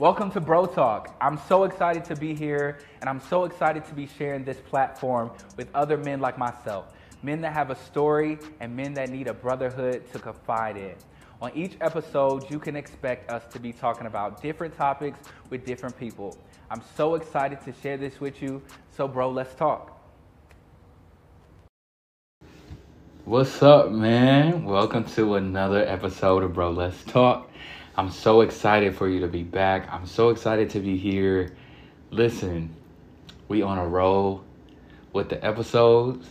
Welcome to Bro Talk. I'm so excited to be here, and I'm so excited to be sharing this platform with other men like myself. Men that have a story and men that need a brotherhood to confide in. On each episode, you can expect us to be talking about different topics with different people. I'm so excited to share this with you. So, bro, let's talk. What's up, man? Welcome to another episode of Bro Let's Talk. I'm so excited for you to be back. I'm so excited to be here. Listen, we on a roll with the episodes.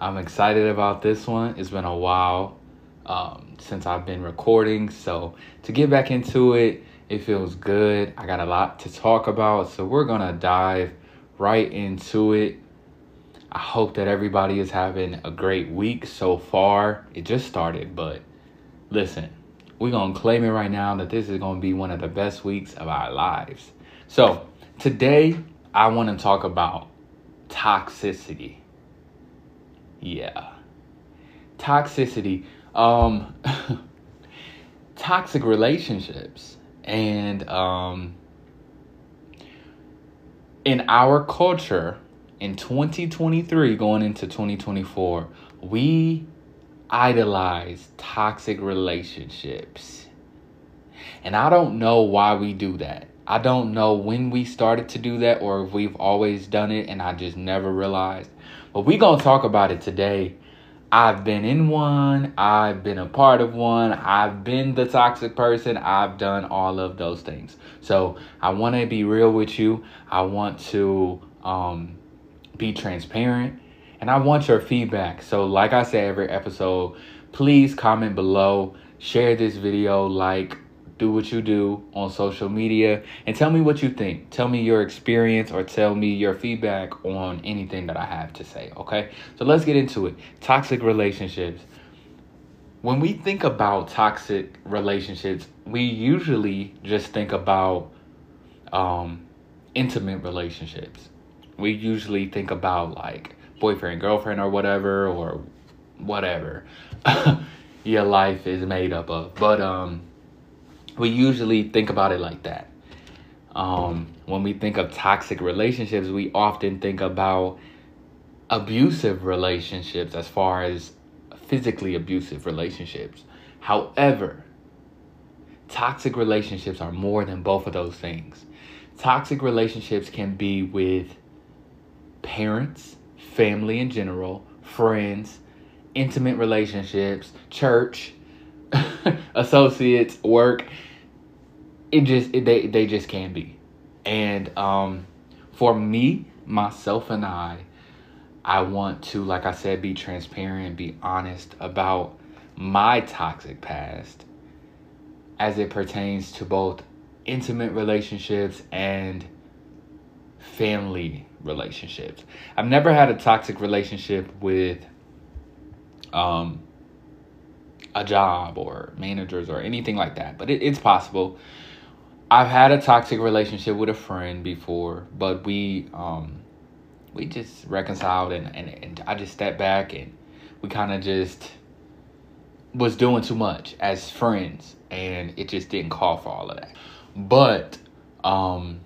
I'm excited about this one. It's been a while um, since I've been recording, so to get back into it, it feels good. I got a lot to talk about, so we're gonna dive right into it. I hope that everybody is having a great week so far. It just started, but listen, we're going to claim it right now that this is going to be one of the best weeks of our lives. So, today I want to talk about toxicity. Yeah. Toxicity. Um toxic relationships and um in our culture in 2023 going into 2024, we idolize toxic relationships. And I don't know why we do that. I don't know when we started to do that or if we've always done it and I just never realized. But we going to talk about it today. I've been in one, I've been a part of one, I've been the toxic person, I've done all of those things. So, I want to be real with you. I want to um be transparent, and I want your feedback. So, like I say every episode, please comment below, share this video, like, do what you do on social media, and tell me what you think. Tell me your experience or tell me your feedback on anything that I have to say, okay? So, let's get into it. Toxic relationships. When we think about toxic relationships, we usually just think about um, intimate relationships we usually think about like boyfriend, girlfriend, or whatever, or whatever your life is made up of. But um, we usually think about it like that. Um, when we think of toxic relationships, we often think about abusive relationships as far as physically abusive relationships. However, toxic relationships are more than both of those things. Toxic relationships can be with parents, family in general, friends, intimate relationships, church, associates, work. It just it, they they just can be. And um for me, myself and I, I want to like I said be transparent, be honest about my toxic past as it pertains to both intimate relationships and family relationships. I've never had a toxic relationship with um a job or managers or anything like that, but it, it's possible. I've had a toxic relationship with a friend before, but we um we just reconciled and, and, and I just stepped back and we kind of just was doing too much as friends and it just didn't call for all of that. But um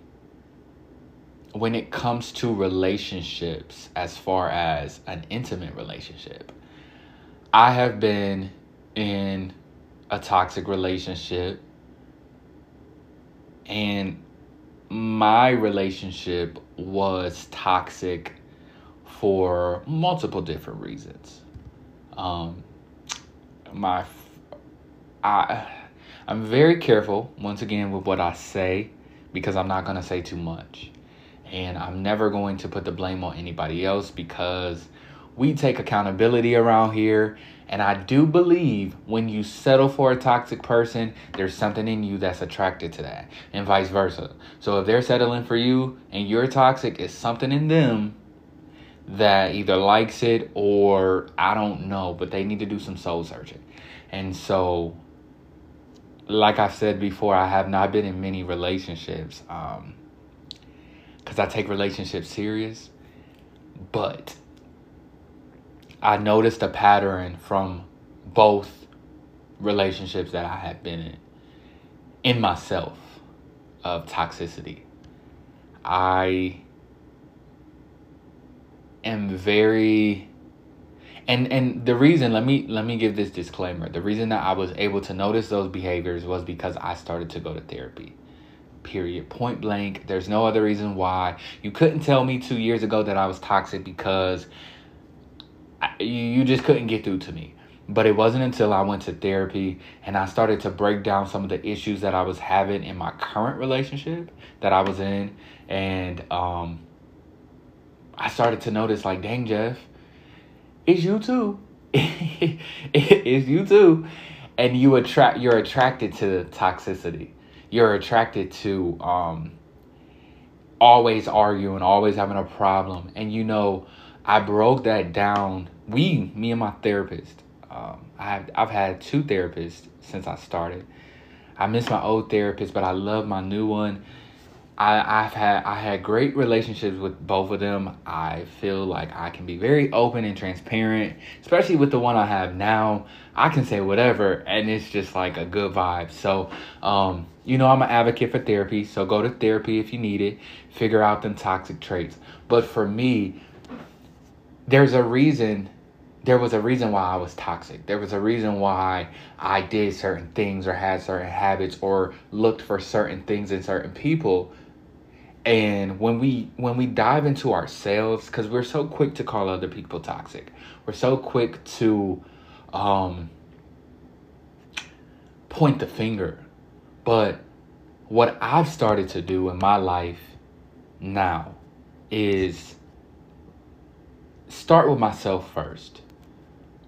when it comes to relationships, as far as an intimate relationship, I have been in a toxic relationship, and my relationship was toxic for multiple different reasons. Um, my, I, I'm very careful once again with what I say because I'm not gonna say too much and I'm never going to put the blame on anybody else because we take accountability around here. And I do believe when you settle for a toxic person, there's something in you that's attracted to that, and vice versa. So if they're settling for you and you're toxic, it's something in them that either likes it or I don't know, but they need to do some soul searching. And so, like I said before, I have not been in many relationships. Um, because I take relationships serious. But I noticed a pattern from both relationships that I have been in, in myself. of toxicity. I am very and and the reason let me let me give this disclaimer the reason that i was able to notice those behaviors was because i started to go to therapy period point blank there's no other reason why you couldn't tell me two years ago that i was toxic because I, you just couldn't get through to me but it wasn't until i went to therapy and i started to break down some of the issues that i was having in my current relationship that i was in and um i started to notice like dang jeff it's you too. it's you too. And you attract you're attracted to toxicity. You're attracted to um always arguing, always having a problem. And you know, I broke that down. We, me and my therapist, um, I have I've had two therapists since I started. I miss my old therapist, but I love my new one. I, I've had I had great relationships with both of them. I feel like I can be very open and transparent, especially with the one I have now. I can say whatever, and it's just like a good vibe. So, um, you know, I'm an advocate for therapy. So go to therapy if you need it. Figure out them toxic traits. But for me, there's a reason. There was a reason why I was toxic. There was a reason why I did certain things or had certain habits or looked for certain things in certain people and when we when we dive into ourselves because we're so quick to call other people toxic. We're so quick to um point the finger. But what i've started to do in my life now is start with myself first.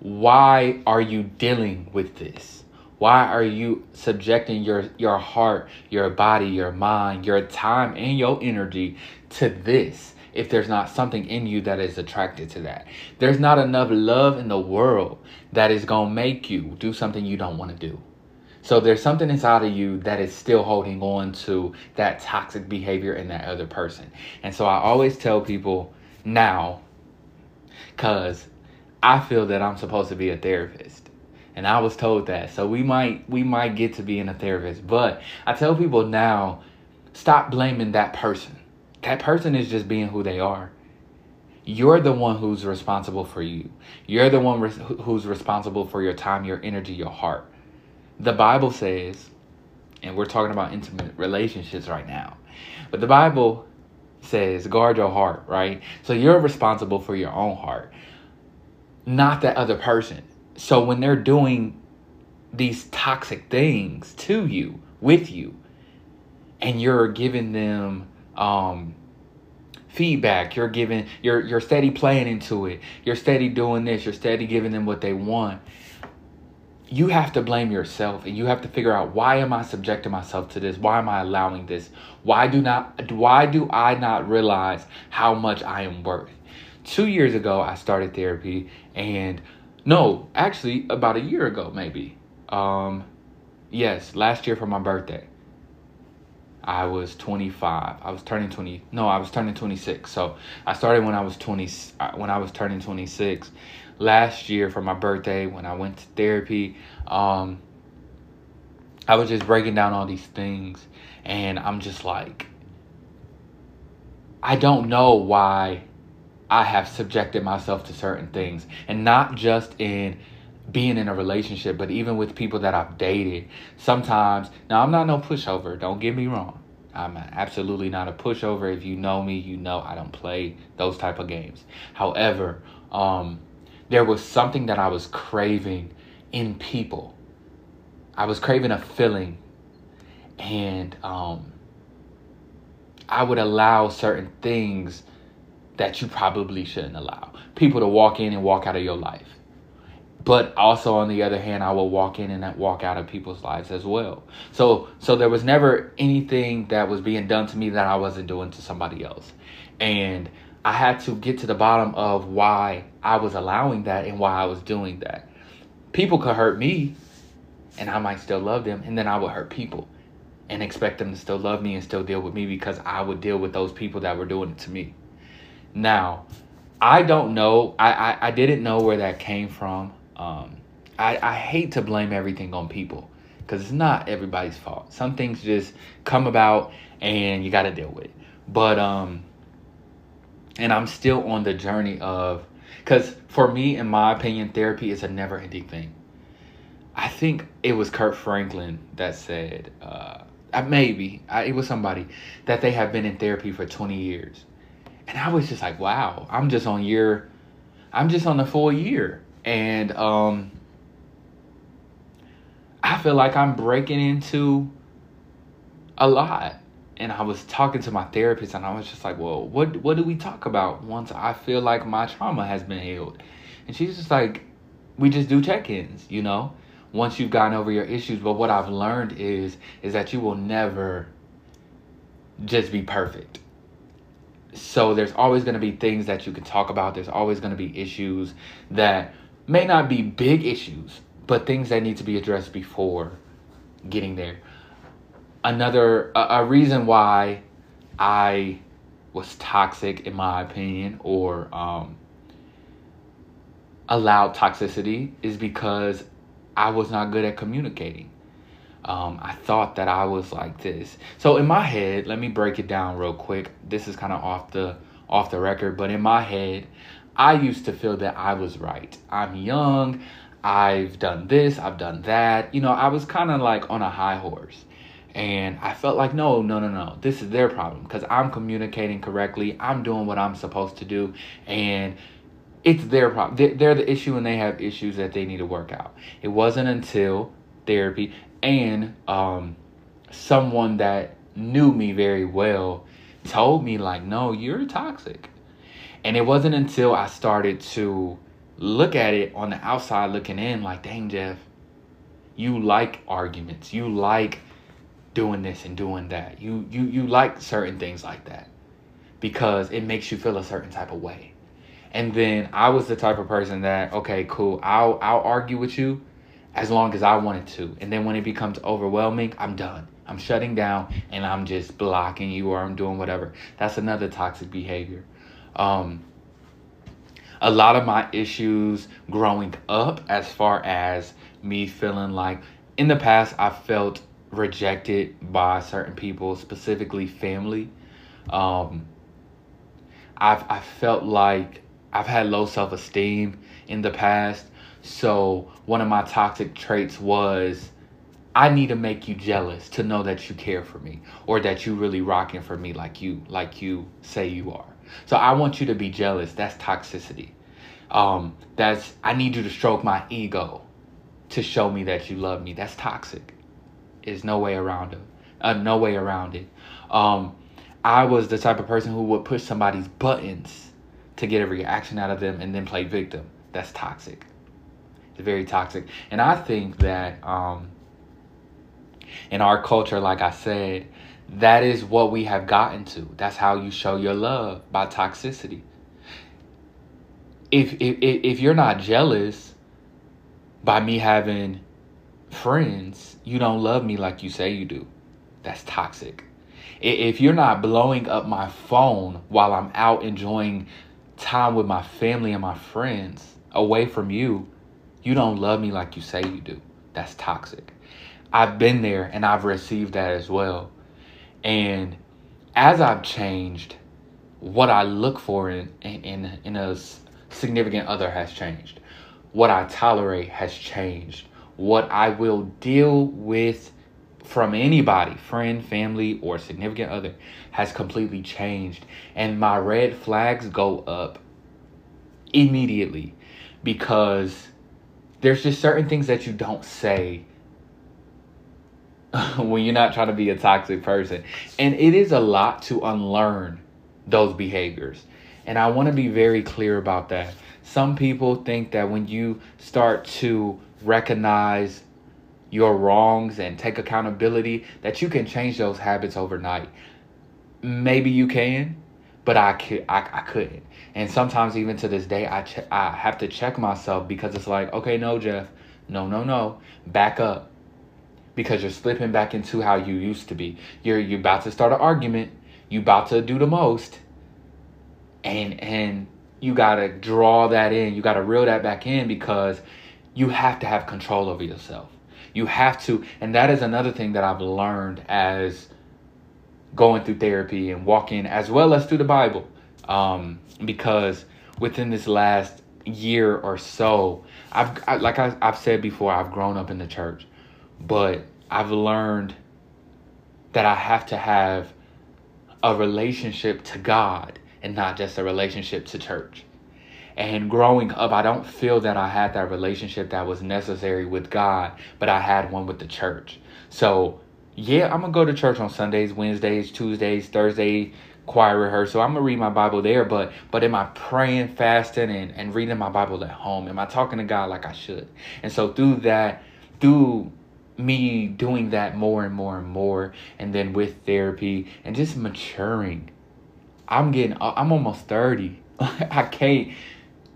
Why are you dealing with this why are you subjecting your your heart, your body, your mind, your time and your energy to this? If there's not something in you that is attracted to that, there's not enough love in the world that is going to make you do something you don't want to do. So there's something inside of you that is still holding on to that toxic behavior in that other person. And so I always tell people now, because I feel that I'm supposed to be a therapist and I was told that. So we might we might get to being a therapist, but I tell people now, stop blaming that person. That person is just being who they are. You're the one who's responsible for you. You're the one who's responsible for your time, your energy, your heart. The Bible says, and we're talking about intimate relationships right now, but the Bible says, guard your heart, right? So you're responsible for your own heart, not that other person. So when they're doing these toxic things to you, with you, and you're giving them um, feedback, you're giving you're you're steady playing into it, you're steady doing this, you're steady giving them what they want. You have to blame yourself and you have to figure out why am I subjecting myself to this? Why am I allowing this? Why do not why do I not realize how much I am worth? 2 years ago I started therapy and no, actually, about a year ago, maybe. Um, yes, last year for my birthday. I was 25. I was turning 20. No, I was turning 26. So I started when I was 20. Uh, when I was turning 26, last year for my birthday when I went to therapy. Um, I was just breaking down all these things, and I'm just like, I don't know why I have subjected myself to certain things, and not just in being in a relationship, but even with people that I've dated. Sometimes, now I'm not no pushover, don't get me wrong. I'm absolutely not a pushover. If you know me, you know I don't play those type of games. However, um, there was something that I was craving in people. I was craving a feeling, and um, I would allow certain things that you probably shouldn't allow. People to walk in and walk out of your life. But also on the other hand, I will walk in and walk out of people's lives as well. So so there was never anything that was being done to me that I wasn't doing to somebody else. And I had to get to the bottom of why I was allowing that and why I was doing that. People could hurt me and I might still love them, and then I would hurt people and expect them to still love me and still deal with me because I would deal with those people that were doing it to me. Now, I don't know. I, I, I didn't know where that came from. Um, I, I hate to blame everything on people. because it's not everybody's fault. Some things just come about and you got to deal with it. But um, and I'm still on the journey of, because for me, in my opinion, therapy is a never-ending thing. I think it was Kirk Franklin that said, uh, uh maybe I, it was somebody that they have been in therapy for 20 years, and I was just like, wow, I'm just on year, I'm just on the full year, and um, I feel like I'm breaking into a lot. And I was talking to my therapist and I was just like, well, what what do we talk about once I feel like my trauma has been healed? And she's just like, we just do check-ins, you know, once you've gotten over your issues. But what I've learned is is that you will never just be perfect. So there's always going to be things that you can talk about. There's always going to be issues that may not be big issues, but things that need to be addressed before getting there. Another a, a reason why I was toxic in my opinion or um, allowed toxicity is because I was not good at communicating. Um, I thought that I was like this. So in my head, let me break it down real quick. This is kind of off the off the record, but in my head, I used to feel that I was right. I'm young. I've done this, I've done that. You know, I was kind of like on a high horse. And I felt like, no, no, no, no. This is their problem because I'm communicating correctly. I'm doing what I'm supposed to do. And it's their problem. They're the issue and they have issues that they need to work out. It wasn't until therapy and um, someone that knew me very well told me, like, no, you're toxic. And it wasn't until I started to look at it on the outside looking in like, dang, Jeff, you like arguments. You like doing this and doing that. You you you like certain things like that because it makes you feel a certain type of way. And then I was the type of person that, okay, cool, I'll I'll argue with you as long as I wanted to. And then when it becomes overwhelming, I'm done. I'm shutting down and I'm just blocking you or I'm doing whatever. That's another toxic behavior. Um, a lot of my issues growing up as far as me feeling like in the past I felt rejected by certain people, specifically family. Um, I've I felt like I've had low self esteem in the past. So one of my toxic traits was I need to make you jealous to know that you care for me or that you really rocking for me like you like you say you are. So I want you to be jealous. That's toxicity. Um, that's I need you to stroke my ego to show me that you love me. That's toxic. There's no way around it. Uh, no way around it. Um, I was the type of person who would push somebody's buttons to get a reaction out of them and then play victim. That's toxic. Very toxic. And I think that um, in our culture, like I said, that is what we have gotten to. That's how you show your love by toxicity. If if if you're not jealous by me having friends, you don't love me like you say you do. That's toxic. If you're not blowing up my phone while I'm out enjoying time with my family and my friends away from you, you don't love me like you say you do. That's toxic. I've been there and I've received that as well. And as I've changed, what I look for in in in a significant other has changed. What I tolerate has changed. What I will deal with from anybody, friend, family, or significant other, has completely changed. And my red flags go up immediately because there's just certain things that you don't say when you're not trying to be a toxic person. And it is a lot to unlearn those behaviors. And I want to be very clear about that. Some people think that when you start to recognize your wrongs and take accountability, that you can change those habits overnight. Maybe you can, but I could I, I couldn't. And sometimes even to this day I ch- I have to check myself because it's like, okay, no, Jeff. No, no, no. Back up because you're slipping back into how you used to be. You're you about to start an argument. You about to do the most, and and you gotta draw that in. You gotta reel that back in because you have to have control over yourself. You have to, and that is another thing that I've learned as going through therapy and walking as well as through the Bible. Um, because within this last year or so, I've I, like I, I've said before, I've grown up in the church, but I've learned that I have to have a relationship to God and not just a relationship to church. And growing up, I don't feel that I had that relationship that was necessary with God, but I had one with the church. So, yeah, I'm to go to church on Sundays, Wednesdays, Tuesdays, Thursday, choir rehearsal. I'm to read my Bible there, but but am I praying, fasting, and, and reading my Bible at home? Am I talking to God like I should? And so through that, through me doing that more and more and more, and then with therapy and just maturing, I'm getting, I'm almost 30. I can't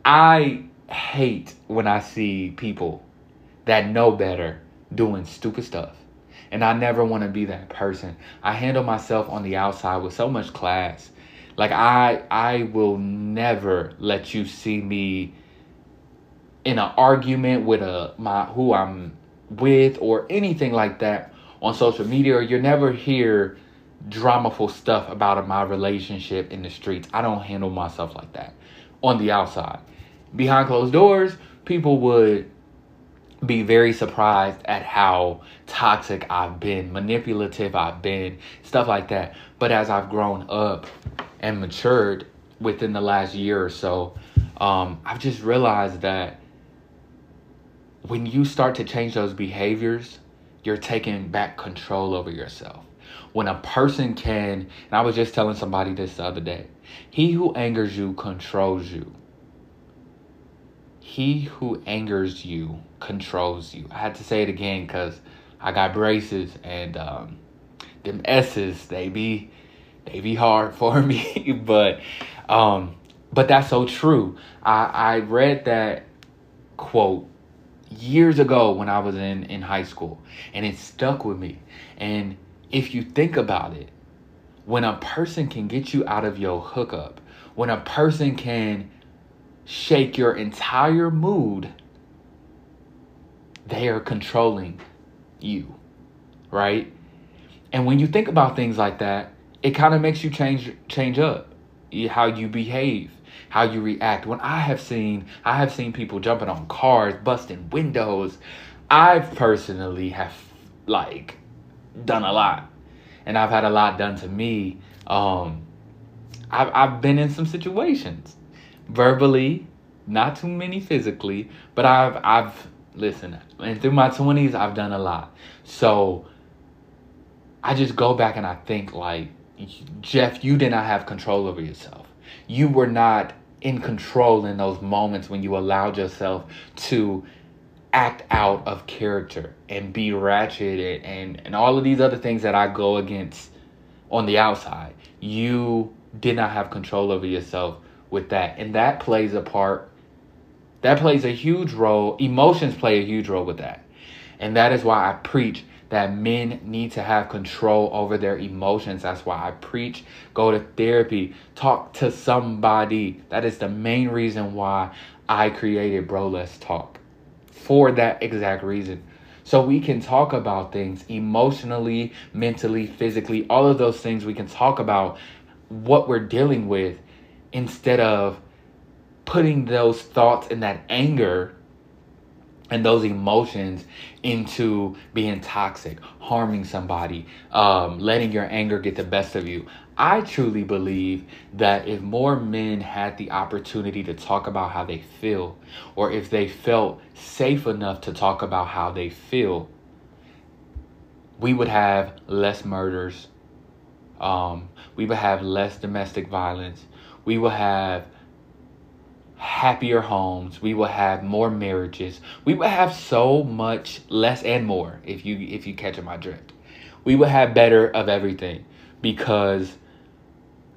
I hate when I see people that know better doing stupid stuff. And I never want to be that person. I handle myself on the outside with so much class. Like I I will never let you see me in an argument with a my who I'm with or anything like that on social media or you'll never hear dramaful stuff about my relationship in the streets. I don't handle myself like that on the outside behind closed doors, people would be very surprised at how toxic I've been, manipulative I've been, stuff like that. But as I've grown up and matured within the last year or so, um, I've just realized that when you start to change those behaviors, you're taking back control over yourself. When a person can, and I was just telling somebody this the other day, he who angers you controls you. He who angers you controls you. I had to say it again because I got braces and um, them S's they be they be hard for me, but um, but that's so true. I I read that quote years ago when I was in in high school, and it stuck with me. And if you think about it, when a person can get you out of your hookup, when a person can shake your entire mood, they are controlling you, right? And when you think about things like that, it kind of makes you change change up how you behave, how you react. When I have seen I have seen people jumping on cars, busting windows. I've personally have like done a lot. And I've had a lot done to me. Um I've I've been in some situations verbally, not too many physically, but I've I've listen, and through my 20s I've done a lot. So I just go back and I think like Jeff, you did not have control over yourself. You were not in control in those moments when you allowed yourself to act out of character and be ratchet and, and all of these other things that I go against on the outside. You did not have control over yourself with that. And that plays a part, that plays a huge role. Emotions play a huge role with that. And that is why I preach that men need to have control over their emotions. That's why I preach, go to therapy, talk to somebody. That is the main reason why I created Bro Let's Talk. For that exact reason. So we can talk about things emotionally, mentally, physically, all of those things. We can talk about what we're dealing with instead of putting those thoughts and that anger and those emotions into being toxic, harming somebody, um, letting your anger get the best of you. I truly believe that if more men had the opportunity to talk about how they feel, or if they felt safe enough to talk about how they feel, we would have less murders. Um, we would have less domestic violence we will have happier homes we will have more marriages we will have so much less and more if you if you catch my drift we will have better of everything because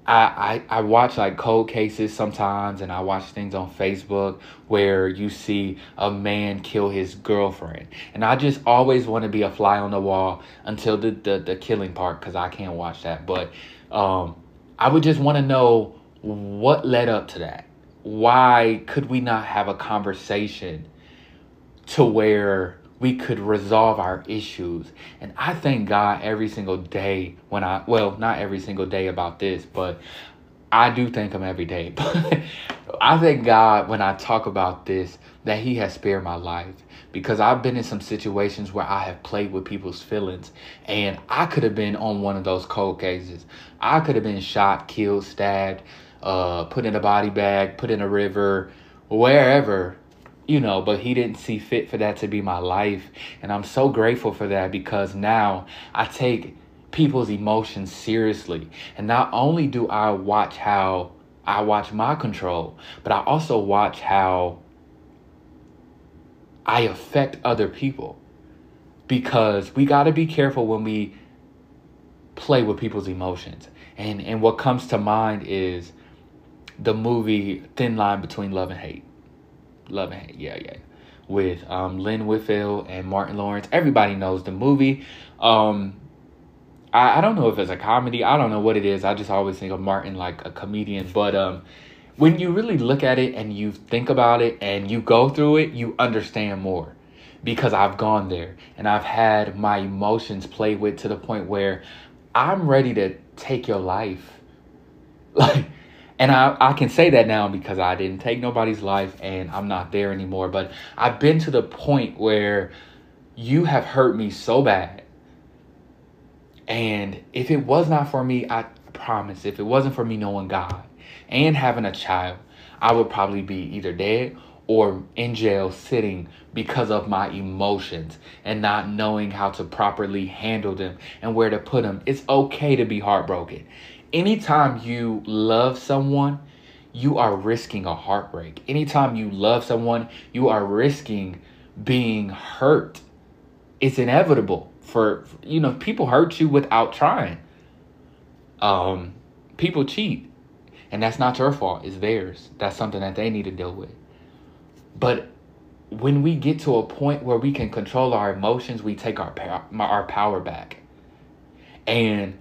I, I I watch like cold cases sometimes and I watch things on Facebook where you see a man kill his girlfriend. And I just always want to be a fly on the wall until the, the, the killing part because I can't watch that. But um, I would just want to know what led up to that? Why could we not have a conversation to where we could resolve our issues. And I thank God every single day when I, well, not every single day about this, but I do thank Him every day. But I thank God when I talk about this that He has spared my life because I've been in some situations where I have played with people's feelings and I could have been on one of those cold cases. I could have been shot, killed, stabbed, uh, put in a body bag, put in a river, wherever you know, but he didn't see fit for that to be my life. And I'm so grateful for that because now I take people's emotions seriously. And not only do I watch how I watch my control, but I also watch how I affect other people. Because we got to be careful when we play with people's emotions. And and what comes to mind is the movie Thin Line Between Love and Hate Love and Hate. Yeah, yeah. With um, Lynn Whitfield and Martin Lawrence. Everybody knows the movie. Um, I, I don't know if it's a comedy. I don't know what it is. I just always think of Martin like a comedian. But um, when you really look at it and you think about it and you go through it, you understand more because I've gone there and I've had my emotions played with to the point where I'm ready to take your life. Like and I, I can say that now because I didn't take nobody's life and I'm not there anymore. But I've been to the point where you have hurt me so bad. And if it was not for me, I promise, if it wasn't for me knowing God and having a child, I would probably be either dead or in jail sitting because of my emotions and not knowing how to properly handle them and where to put them. It's okay to be heartbroken anytime you love someone, you are risking a heartbreak. Anytime you love someone, you are risking being hurt. It's inevitable for you know people hurt you without trying. Um, people cheat, and that's not your fault. It's theirs. That's something that they need to deal with. But when we get to a point where we can control our emotions, we take our our power back. And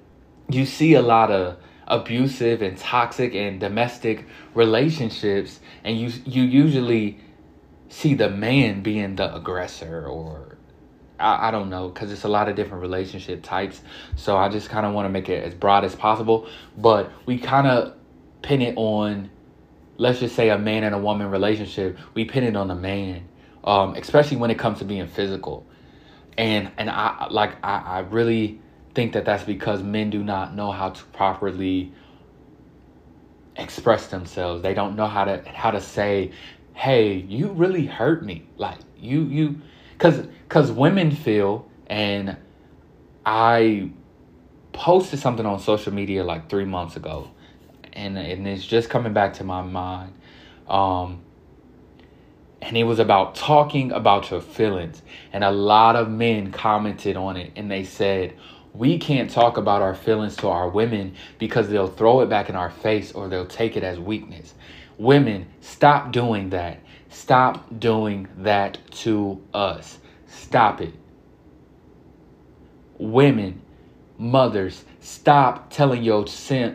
you see a lot of abusive and toxic and domestic relationships and you you usually see the man being the aggressor or I, I don't know because it's a lot of different relationship types. So i just kind of want to make it as broad as possible but we kind of pin it on let's just say a man and a woman relationship we pin it on the man um, especially when it comes to being physical. And and i like i, I really think that that's because men do not know how to properly express themselves. They don't know how to how to say, "Hey, you really hurt me." Like you you cuz cuz women feel and I posted something on social media like 3 months ago and and it's just coming back to my mind. Um and it was about talking about your feelings and a lot of men commented on it and they said we can't talk about our feelings to our women because they'll throw it back in our face or they'll take it as weakness. Women, stop doing that. Stop doing that to us. Stop it. Women, mothers, stop telling your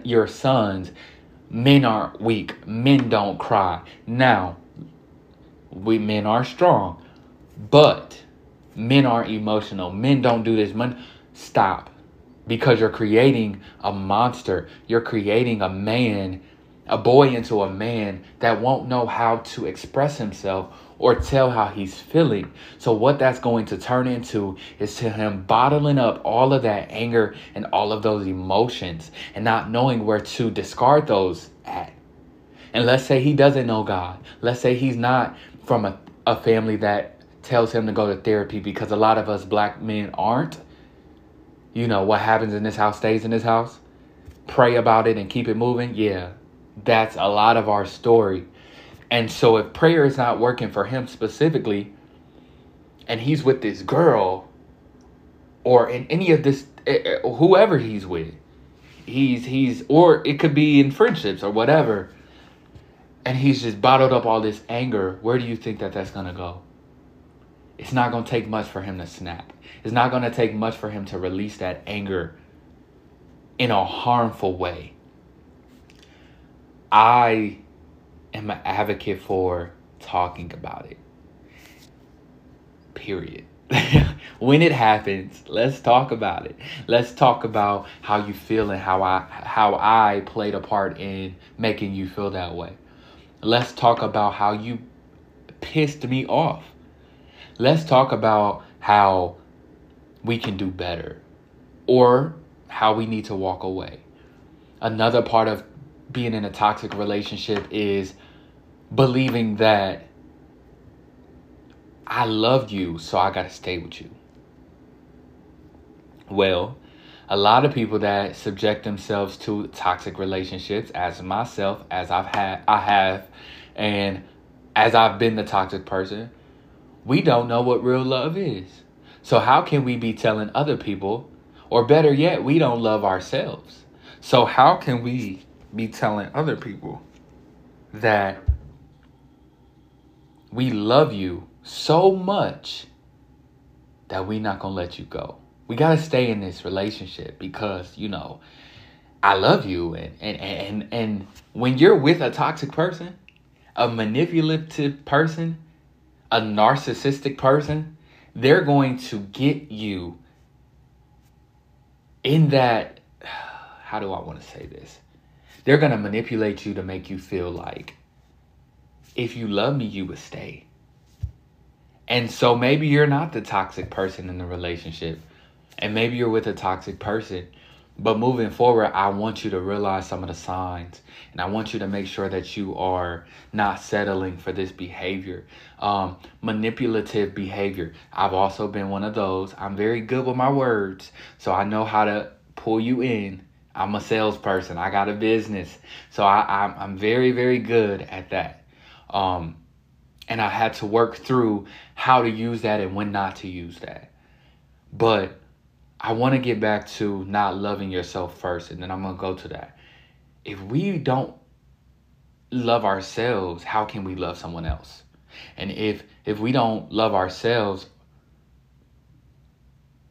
your sons men aren't weak, men don't cry. Now, we men are strong, but men are emotional. Men don't do this. Men, stop because you're creating a monster. You're creating a man, a boy into a man that won't know how to express himself or tell how he's feeling. So, what that's going to turn into is to him bottling up all of that anger and all of those emotions and not knowing where to discard those at. And let's say he doesn't know God. Let's say he's not from a, a family that tells him to go to therapy because a lot of us black men aren't you know, what happens in this house stays in this house. Pray about it and keep it moving. Yeah, that's a lot of our story. And so if prayer is not working for him specifically, and he's with this girl, or in any of this, eh, eh, whoever he's with, he's he's or it could be in friendships or whatever, and he's just bottled up all this anger. Where do you think that that's gonna go? It's not gonna take much for him to snap. It's not going to take much for him to release that anger in a harmful way. I am an advocate for talking about it. Period. when it happens, let's talk about it. Let's talk about how you feel and how I how I played a part in making you feel that way. Let's talk about how you pissed me off. Let's talk about how we can do better or how we need to walk away. Another part of being in a toxic relationship is believing that I love you, so I got to stay with you. Well, a lot of people that subject themselves to toxic relationships, as myself, as I've had, I have, and as I've been the toxic person, we don't know what real love is. So, how can we be telling other people, or better yet, we don't love ourselves? So, how can we be telling other people that we love you so much that we're not going to let you go? We got to stay in this relationship because, you know, I love you. And, and, and, and when you're with a toxic person, a manipulative person, a narcissistic person, they're going to get you in that. How do I want to say this? They're going to manipulate you to make you feel like if you love me, you would stay. And so maybe you're not the toxic person in the relationship. And maybe you're with a toxic person but moving forward, I want you to realize some of the signs, and I want you to make sure that you are not settling for this behavior. Um, manipulative behavior. I've also been one of those. I'm very good with my words, so I know how to pull you in. I'm a salesperson. I got a business, so I, I'm I'm very very good at that. Um, and I had to work through how to use that and when not to use that. But I want to get back to not loving yourself first, and then I'm going to go to that. If we don't love ourselves, how can we love someone else? And if if we don't love ourselves,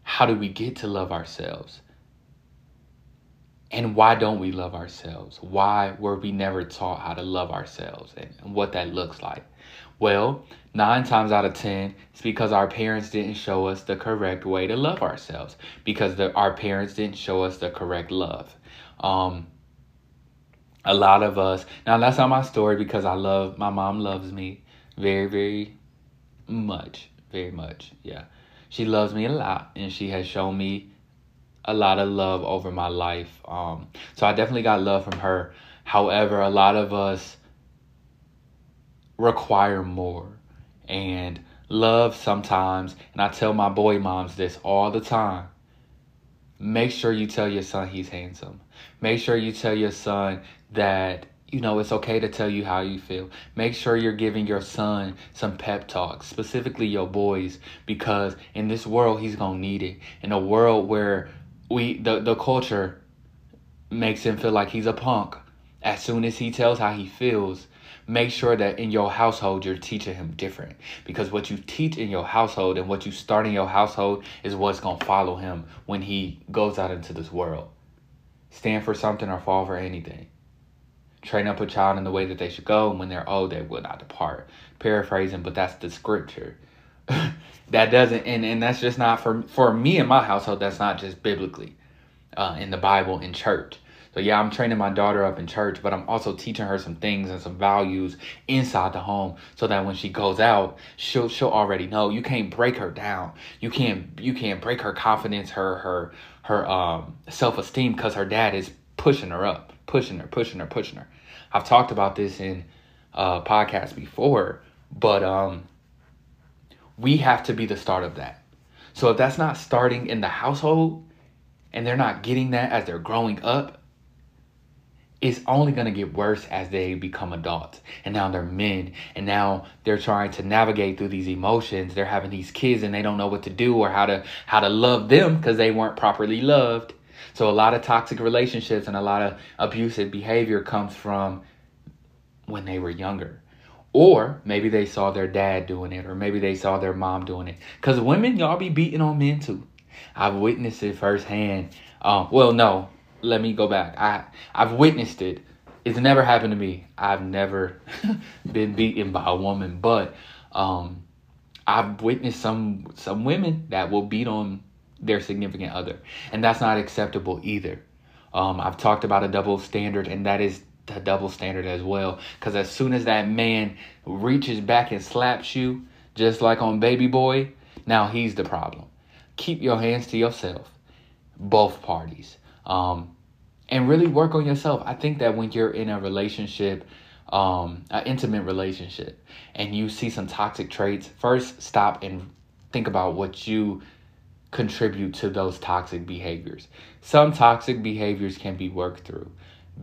how do we get to love ourselves? And why don't we love ourselves? Why were we never taught how to love ourselves and, what that looks like? Well, nine times out of ten, it's because our parents didn't show us the correct way to love ourselves. Because the, our parents didn't show us the correct love. Um, a lot of us now that's not my story because I love my mom loves me very very much very much yeah she loves me a lot and she has shown me a lot of love over my life um so I definitely got love from her however a lot of us require more. And love sometimes, and I tell my boy moms this all the time make sure you tell your son he's handsome. Make sure you tell your son that you know it's okay to tell you how you feel. Make sure you're giving your son some pep talks, specifically your boys, because in this world he's gonna need it. In a world where we the, the culture makes him feel like he's a punk. As soon as he tells how he feels, make sure that in your household you're teaching him different. Because what you teach in your household and what you start in your household is what's going to follow him when he goes out into this world. Stand for something or fall for anything. Train up a child in the way that they should go and when they're old they will not depart. Paraphrasing but that's the scripture. That doesn't and, and that's just not for for me in my household that's not just biblically uh, in the bible in church so yeah, I'm training my daughter up in church, but I'm also teaching her some things and some values inside the home so that when she goes out, she'll she'll already know. You can't break her down. You can't you can't break her confidence, her her her um self-esteem cuz her dad is pushing her up, pushing her, pushing her, pushing her. I've talked about this in uh podcasts before, but um we have to be the start of that. So if that's not starting in the household and they're not getting that as they're growing up, it's only going to get worse as they become adults. And now they're men and now they're trying to navigate through these emotions. They're having these kids and they don't know what to do or how to how to love them because they weren't properly loved. So a lot of toxic relationships and a lot of abusive behavior comes from when they were younger. Or maybe they saw their dad doing it or maybe they saw their mom doing it. Because women y'all be beating on men too. I've witnessed it firsthand. Um, well no let me go back. I I've witnessed it. It's never happened to me. I've never been beaten by a woman, but um, I've witnessed some some women that will beat on their significant other, and that's not acceptable either. Um, I've talked about a double standard, and that is the double standard as well. Because as soon as that man reaches back and slaps you, just like on Baby Boy, now he's the problem. Keep your hands to yourself, both parties, um, and really work on yourself. I think that when you're in a relationship, um, an intimate relationship, and you see some toxic traits, first stop and think about what you contribute to those toxic behaviors. Some toxic behaviors can be worked through.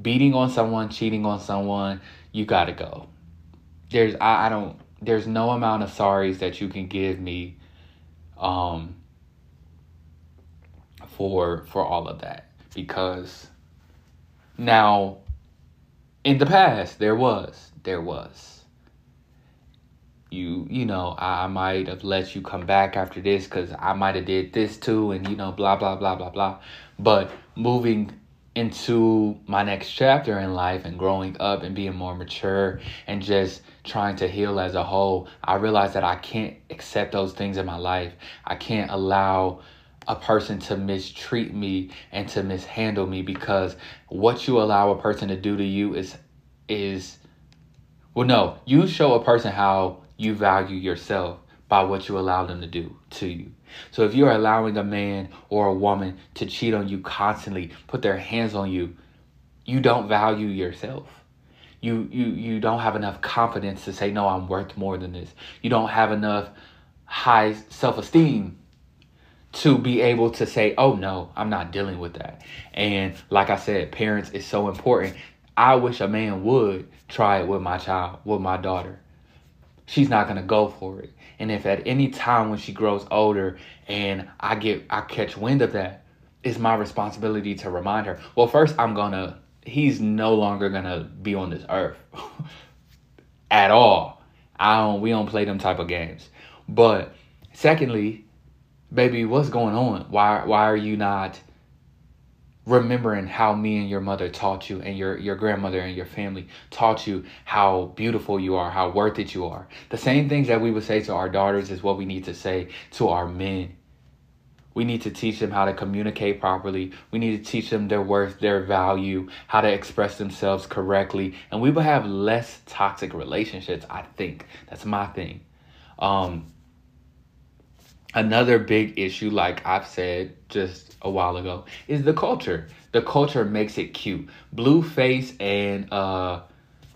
Beating on someone, cheating on someone, you gotta go. There's I, I don't there's no amount of sorries that you can give me um for for all of that because now in the past there was there was. You you know i might have let you come back after this because i might have did this too and you know blah blah blah blah blah. But moving into my next chapter in life and growing up and being more mature and just trying to heal as a whole i realized that i can't accept those things in my life. I can't allow a person to mistreat me and to mishandle me because what you allow a person to do to you is is well no you show a person how you value yourself by what you allow them to do to you. So if you're allowing a man or a woman to cheat on you constantly put their hands on you you don't value yourself. You you you don't have enough confidence to say no i'm worth more than this. You don't have enough high self-esteem to be able to say, oh no, I'm not dealing with that. And like I said, parents is so important. I wish a man would try it with my child, with my daughter. She's not gonna go for it. And if at any time when she grows older and I get I catch wind of that, it's my responsibility to remind her. Well, first I'm gonna he's no longer gonna be on this earth at all. I don't we don't play them type of games. But secondly, baby, what's going on? Why why are you not remembering how me and your mother taught you and your your grandmother and your family taught you how beautiful you are, how worth it you are. The same things that we would say to our daughters is what we need to say to our men. We need to teach them how to communicate properly. We need to teach them their worth, their value, how to express themselves correctly, and we will have less toxic relationships. I think that's my thing. Um, another big issue, like I've said just a while ago, is the culture. The culture makes it cute. Blueface and uh,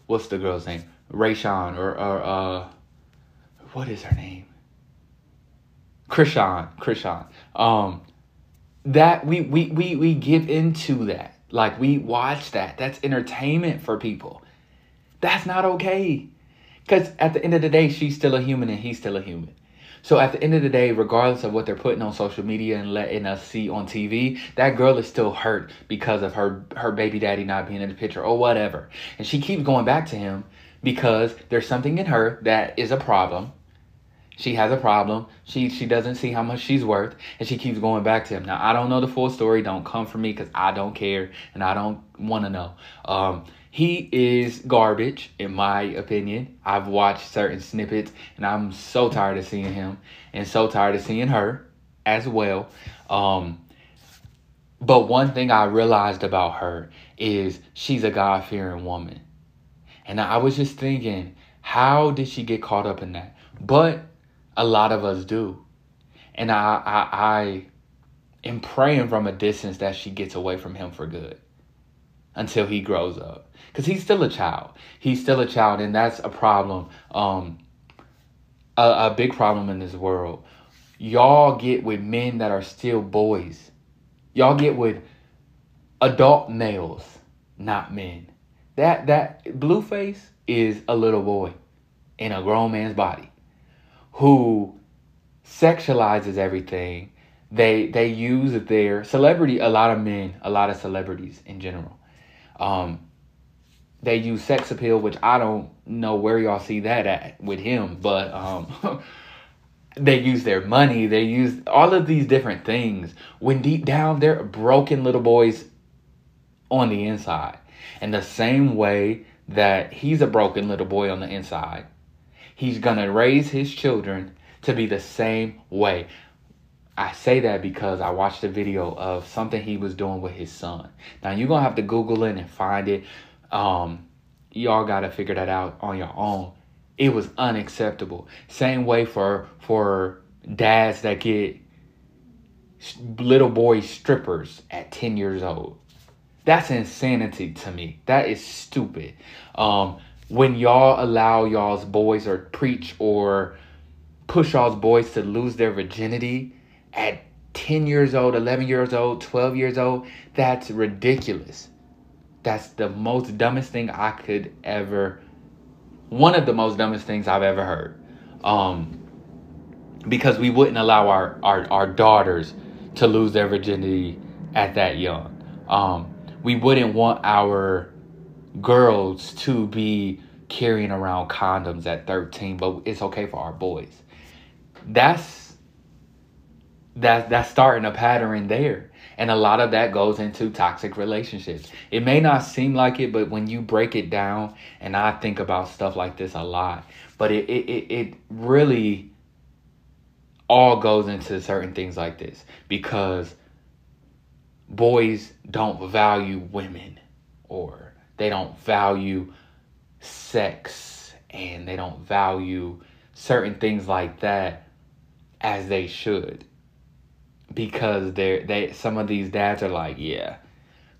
what's the girl's name? Rayshawn or or uh, what is her name? Chrisean. Chrisean. Um, that we we we we give into that. Like we watch that. That's entertainment for people. That's not okay. Because at the end of the day, she's still a human and he's still a human. So at the end of the day, regardless of what they're putting on social media and letting us see on TV, that girl is still hurt because of her her baby daddy not being in the picture or whatever. And she keeps going back to him because there's something in her that is a problem. She has a problem. She she doesn't see how much she's worth, and she keeps going back to him. Now I don't know the full story. Don't come for me because I don't care and I don't want to know. Um, he is garbage, in my opinion. I've watched certain snippets and I'm so tired of seeing him and so tired of seeing her as well. Um, but one thing I realized about her is she's a God fearing woman. And I was just thinking, how did she get caught up in that? But a lot of us do. And I, I, I am praying from a distance that she gets away from him for good until he grows up because he's still a child. He's still a child, and that's a problem. Um, a, a big problem in this world. Y'all get with men that are still boys. Y'all get with adult males, not men. That that Blueface is a little boy in a grown man's body who sexualizes everything. They they use their celebrity. A lot of men, a lot of celebrities in general, um, they use sex appeal, which I don't know where y'all see that at with him, but um, they use their money, they use all of these different things when deep down they're broken little boys on the inside. And the same way that he's a broken little boy on the inside, he's gonna raise his children to be the same way. I say that because I watched a video of something he was doing with his son. Now you're gonna have to Google it and find it. Um, y'all gotta figure that out on your own. It was unacceptable. Same way for for dads that get little boy strippers at 10 years old. That's insanity to me. That is stupid. Um, when y'all allow y'all's boys or preach or push y'all's boys to lose their virginity at 10 years old, 11 years old, 12 years old, that's ridiculous. That's the most dumbest thing I could ever, one of the most dumbest things I've ever heard. Um, because we wouldn't allow our, our, our daughters to lose their virginity at that young. Um, we wouldn't want our girls to be carrying around condoms at 13, but it's okay for our boys. That's that that's starting a pattern there. And a lot of that goes into toxic relationships. It may not seem like it, but when you break it down, and I think about stuff like this a lot, but it it, it, it really all goes into certain things like this because boys don't value women or they don't value sex and they don't value certain things like that as they should because they're they some of these dads are like yeah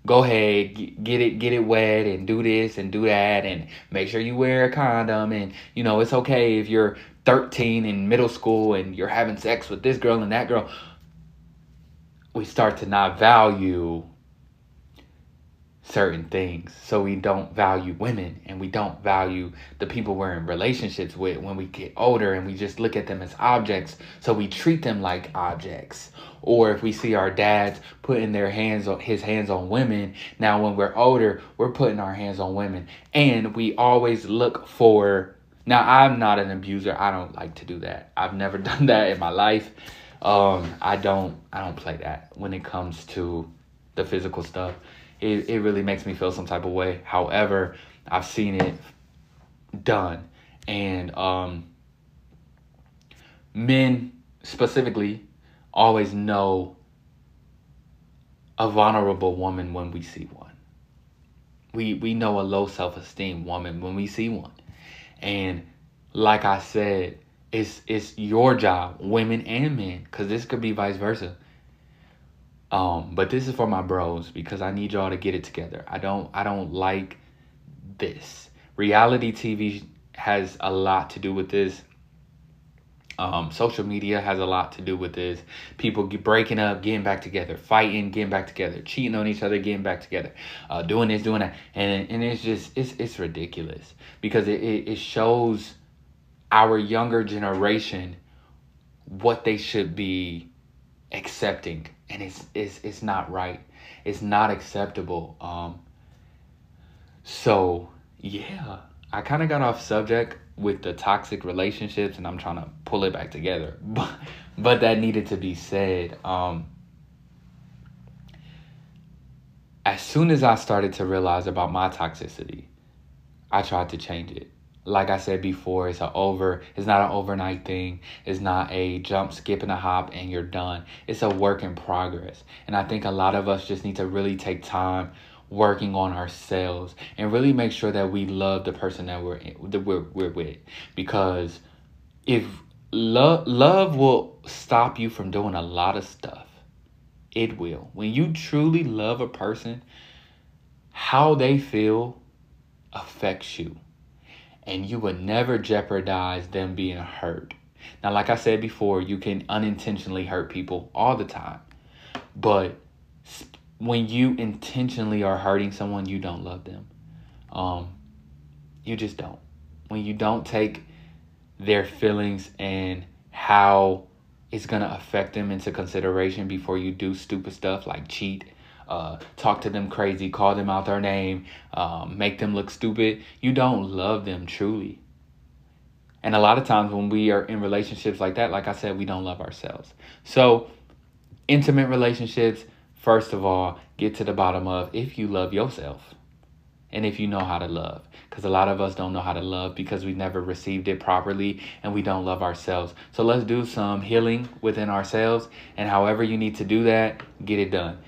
go ahead get it get it wet and do this and do that and make sure you wear a condom and you know it's okay if you're 13 in middle school and you're having sex with this girl and that girl. We start to not value certain things. So we don't value women and we don't value the people we're in relationships with when we get older and we just look at them as objects. So we treat them like objects. Or if we see our dads putting their hands on his hands on women, now when we're older, we're putting our hands on women. And we always look for now I'm not an abuser. I don't like to do that. I've never done that in my life. Um I don't I don't play that when it comes to the physical stuff it, it really makes me feel some type of way. However, I've seen it done. And um, men specifically always know a vulnerable woman when we see one. We we know a low self-esteem woman when we see one. And like I said, it's it's your job, women and men, because this could be vice versa. Um, but this is for my bros because I need y'all to get it together. I don't I don't like this. Reality TV has a lot to do with this. Um, social media has a lot to do with this. People get breaking up, getting back together, fighting, getting back together, cheating on each other, getting back together, uh, doing this, doing that, and and it's just it's it's ridiculous because it, it, it shows our younger generation what they should be accepting and it's it's it's not right. It's not acceptable um so yeah i kind of got off subject with the toxic relationships and i'm trying to pull it back together but but that needed to be said um as soon as i started to realize about my toxicity i tried to change it like I said before, it's a over. It's not an overnight thing. It's not a jump, skip, and a hop, and you're done. It's a work in progress, and I think a lot of us just need to really take time working on ourselves and really make sure that we love the person that we're that we're, we're with, because if love love will stop you from doing a lot of stuff. It will. When you truly love a person, how they feel affects you and you would never jeopardize them being hurt. Now, like I said before, you can unintentionally hurt people all the time. But when you intentionally are hurting someone, you don't love them. Um, you just don't. When you don't take their feelings and how it's going to affect them into consideration before you do stupid stuff like cheat uh, talk to them crazy, call them out their name, um, make them look stupid, you don't love them truly. And a lot of times when we are in relationships like that, like I said, we don't love ourselves. So, intimate relationships, first of all, get to the bottom of if you love yourself. and if you know how to love. Because a lot of us don't know how to love because we've never received it properly and we don't love ourselves. So let's do some healing within ourselves, and however you need to do that, get it done.